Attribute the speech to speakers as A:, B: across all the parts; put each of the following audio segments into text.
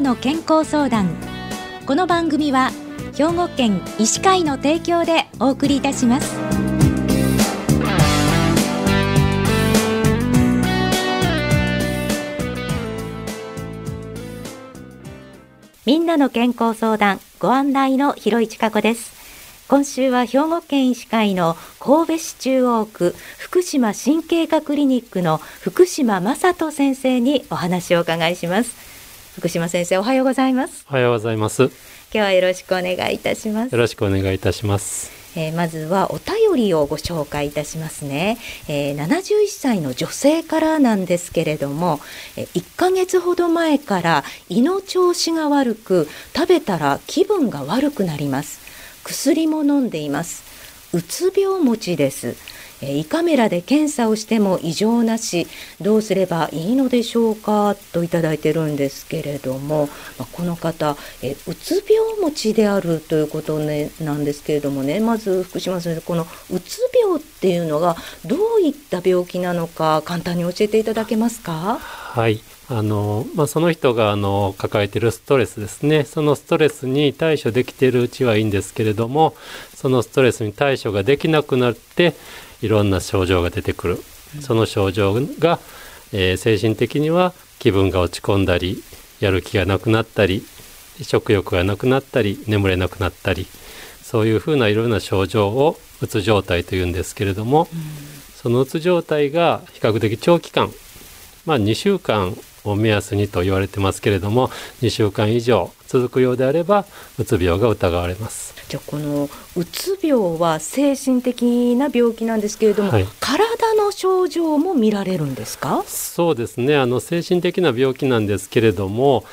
A: の健康相談。この番組は兵庫県医師会の提供でお送りいたします。みんなの健康相談ご案内の広市加子です。今週は兵庫県医師会の神戸市中央区福島神経科クリニックの福島正人先生にお話をお伺いします。福島先生おはようございます。
B: おはようございます。今
A: 日はよろしくお願いいたします。
B: よろしくお願いいたします。
A: えー、まずはお便りをご紹介いたしますね、えー、71歳の女性からなんですけれども、えー、1ヶ月ほど前から胃の調子が悪く食べたら気分が悪くなります。薬も飲んでいます。うつ病持ちです胃カメラで検査をしても異常なしどうすればいいのでしょうか？といただいてるんですけれども、ま、この方えうつ病持ちであるということ、ね、なんですけれどもねまず福島先生このうつ病っていうのがどういった病気なのか簡単に教えていただけますか？
B: はい。あのまあ、その人があの抱えているストレスですね。そのストレスに対処できているうちはいいんですけれどもそのストレスに対処ができなくなっていろんな症状が出てくる、その症状が、えー、精神的には気分が落ち込んだりやる気がなくなったり食欲がなくなったり眠れなくなったりそういうふうないろいろな症状をうつ状態というんですけれども、うん、そのうつ状態が比較的長期間まあ2週間を目安にと言われてますけれども2週間以上続くようであればうつ病が疑われます。
A: じゃあこのうつ病は精神的な病気なんですけれども、はい、体の症状も見られるんですか？
B: そうですね。あの精神的な病気なんですけれども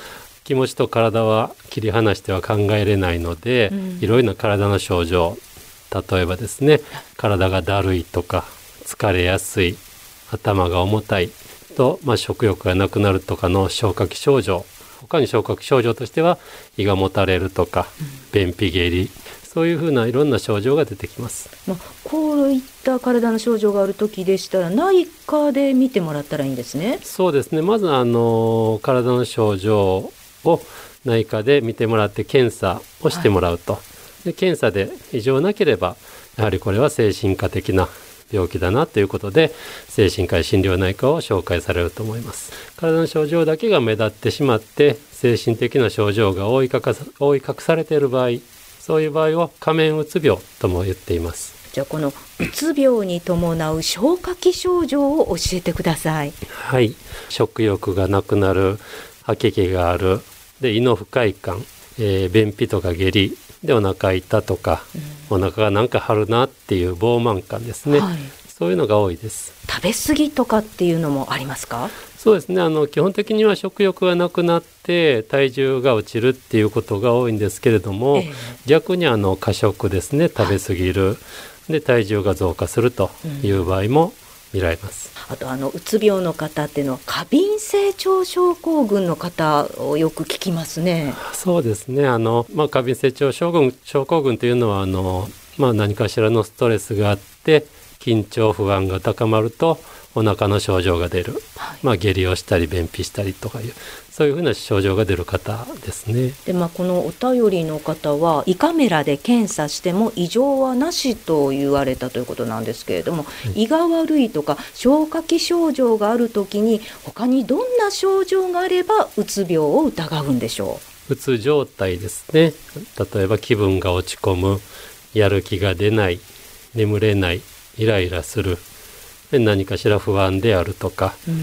B: 気持ちと体は切り離しては考えれないので、うん、いろいろな体の症状例えばですね体がだるいとか疲れやすい頭が重たいと、まあ、食欲がなくなるとかの消化器症状。他に消化器症状としては胃がもたれるとか、便秘下痢。そういうふうないろんな症状が出てきます、
A: まあ、こういった体の症状がある時でしたら内科で見てもらったらいいんですね。
B: そうですね。まずあの体の症状を内科で見てもらって検査をしてもらうと、はい、で検査で異常なければやはりこれは精神科的な病気だなということで精神科医診療内科を紹介されると思います。体の症状だけが目立ってしまって精神的な症状が覆い覆い隠されている場合そういう場合を仮面うつ病とも言っています。
A: じゃあこのうつ病に伴う消化器症状を教えてください。
B: はい。食欲がなくなる吐き気があるで胃の不快感、えー、便秘とか下痢でお腹痛とか、うん、お腹がなんか張るなっていう膨満感ですね、はい、そういうのが多いです。
A: 食べ過ぎとかっていうのもありますか？
B: そうですね。あの基本的には食欲がなくなって体重が落ちるっていうことが多いんですけれども、えー、逆にあの過食ですね。食べ過ぎる、はい、で体重が増加するという場合も見られます。
A: あとあのうつ病の方っていうのは過敏性腸症候群の方をよく聞きますね。
B: そうですね。あのまあ過敏性腸症候群症候群というのはあのまあ何かしらのストレスがあって緊張不安が高まるとお腹の症状が出る、はい、まあ下痢をしたり便秘したりとかいうそういうふうな症状が出る方ですね。
A: でまあこのお便りの方は胃カメラで検査しても異常はなしと言われたということなんですけれども、はい、胃が悪いとか消化器症状がある時に他にどんな症状があればうつ病を疑うんでしょ
B: う。うつ状態ですね。例えば気分が落ち込む、やる気が出ない、眠れない、イライラする。何かしら不安であるとか、うん、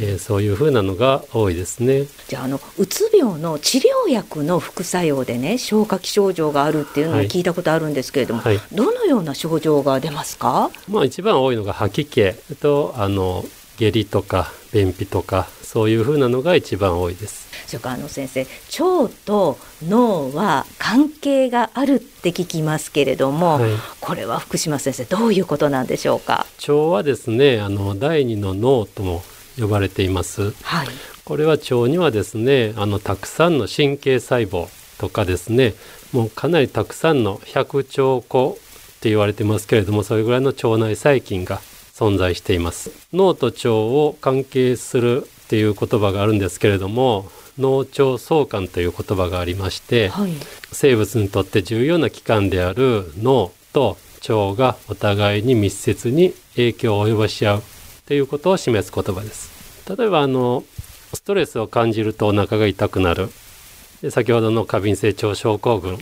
B: えー、そういうふうなのが多いですね。
A: じゃああのうつ病の治療薬の副作用でね消化器症状があるっていうのを聞いたことあるんですけれども、はい、どのような症状が出ますか？
B: まあ一番多いのが吐き気とあの下痢とか便秘とかそういうふうなのが一番多いです。
A: それからあの先生腸と脳は関係があるって聞きますけれども、はい、これは福島先生どういうことなんでしょうか？
B: 腸はですねあの第二の脳とも呼ばれています、はい、これは腸にはですねあのたくさんの神経細胞とかですねもうかなりたくさんの100兆個って言われてますけれどもそれぐらいの腸内細菌が存在しています。脳と腸を関係するっていう言葉があるんですけれども脳腸相関という言葉がありまして、
A: はい、
B: 生物にとって重要な器官である脳と腸がお互いに密接に影響を及ぼし合うということを示す言葉です。例えばあのストレスを感じるとお腹が痛くなる。先ほどの過敏性腸症候群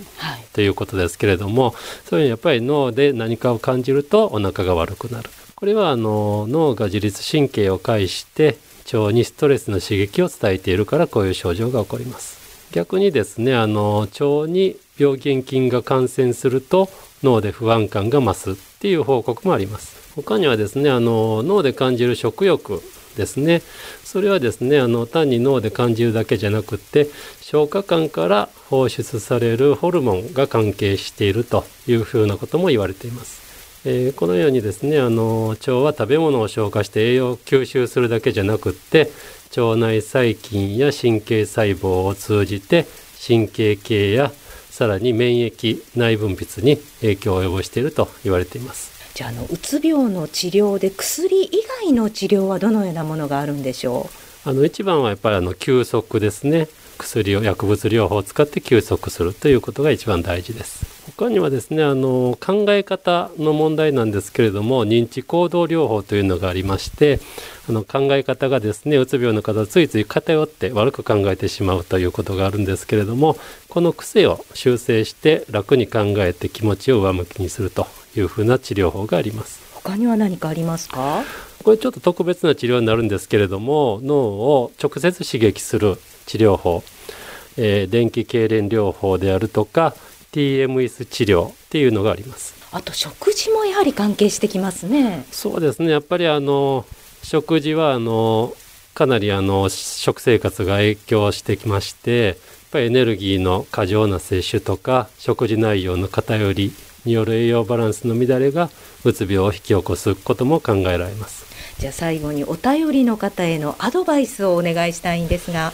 B: ということですけれども、はい、そういうやっぱり脳で何かを感じるとお腹が悪くなるこれはあの脳が自律神経を介して腸にストレスの刺激を伝えているからこういう症状が起こります。逆にですねあの腸に病原菌が感染すると脳で不安感が増すっていう報告もあります。他にはですねあの脳で感じる食欲ですね。それはですねあの単に脳で感じるだけじゃなくって消化管から放出されるホルモンが関係しているというふうなことも言われています。えー、このようにですねあの腸は食べ物を消化して栄養を吸収するだけじゃなくって腸内細菌や神経細胞を通じて神経系やさらに免疫内分泌に影響を及ぼしていると言われています。
A: じゃあのうつ病の治療で薬以外の治療はどのようなものがあるんでしょ
B: う？あの一番はやっぱりあの休息ですね薬を薬物療法を使って休息するということが一番大事です他にはですねあの考え方の問題なんですけれども認知行動療法というのがありましてあの考え方がですねうつ病の方ついつい偏って悪く考えてしまうということがあるんですけれどもこの癖を修正して楽に考えて気持ちを上向きにするというふうな治療法があります。
A: 他には何かありますか？
B: これちょっと特別な治療になるんですけれども脳を直接刺激する治療法、えー、電気痙攣療法であるとか TMS 治療っていうのがあります。
A: あと食事もやはり関係してきますね。
B: そうですね。やっぱりあの食事はあのかなりあの食生活が影響してきましてやっぱりエネルギーの過剰な摂取とか食事内容の偏りによる栄養バランスの乱れがうつ病を引き起こすことも考えられます。
A: じゃあ最後にお便りの方へのアドバイスをお願いしたいんですが。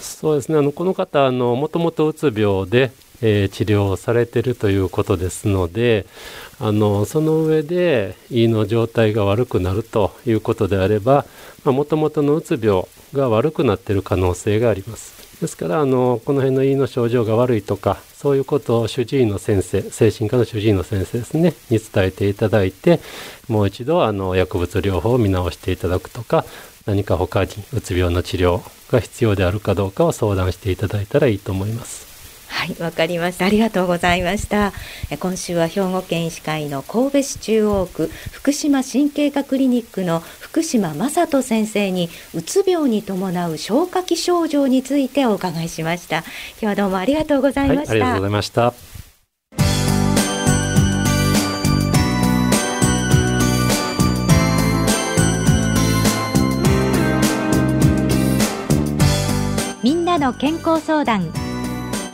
B: そうですね。あのこの方あのもともとうつ病で、えー、治療をされてるということですのであのその上で胃の状態が悪くなるということであればもともとのうつ病が悪くなってる可能性がありますですからあのこの辺の胃の症状が悪いとかそういうことを主治医の先生精神科の主治医の先生ですねに伝えていただいてもう一度あの薬物療法を見直していただくとか何か他にうつ病の治療が必要であるかどうかを相談していただいたらいいと思います。
A: はい、わかりました。ありがとうございました。今週は兵庫県医師会の神戸市中央区福島神経科クリニックの福島正人先生にうつ病に伴う消化器症状についてお伺いしました。今日はどうもありがとうございました。はい、あ
B: りがとうございました。
A: みんなの健康相談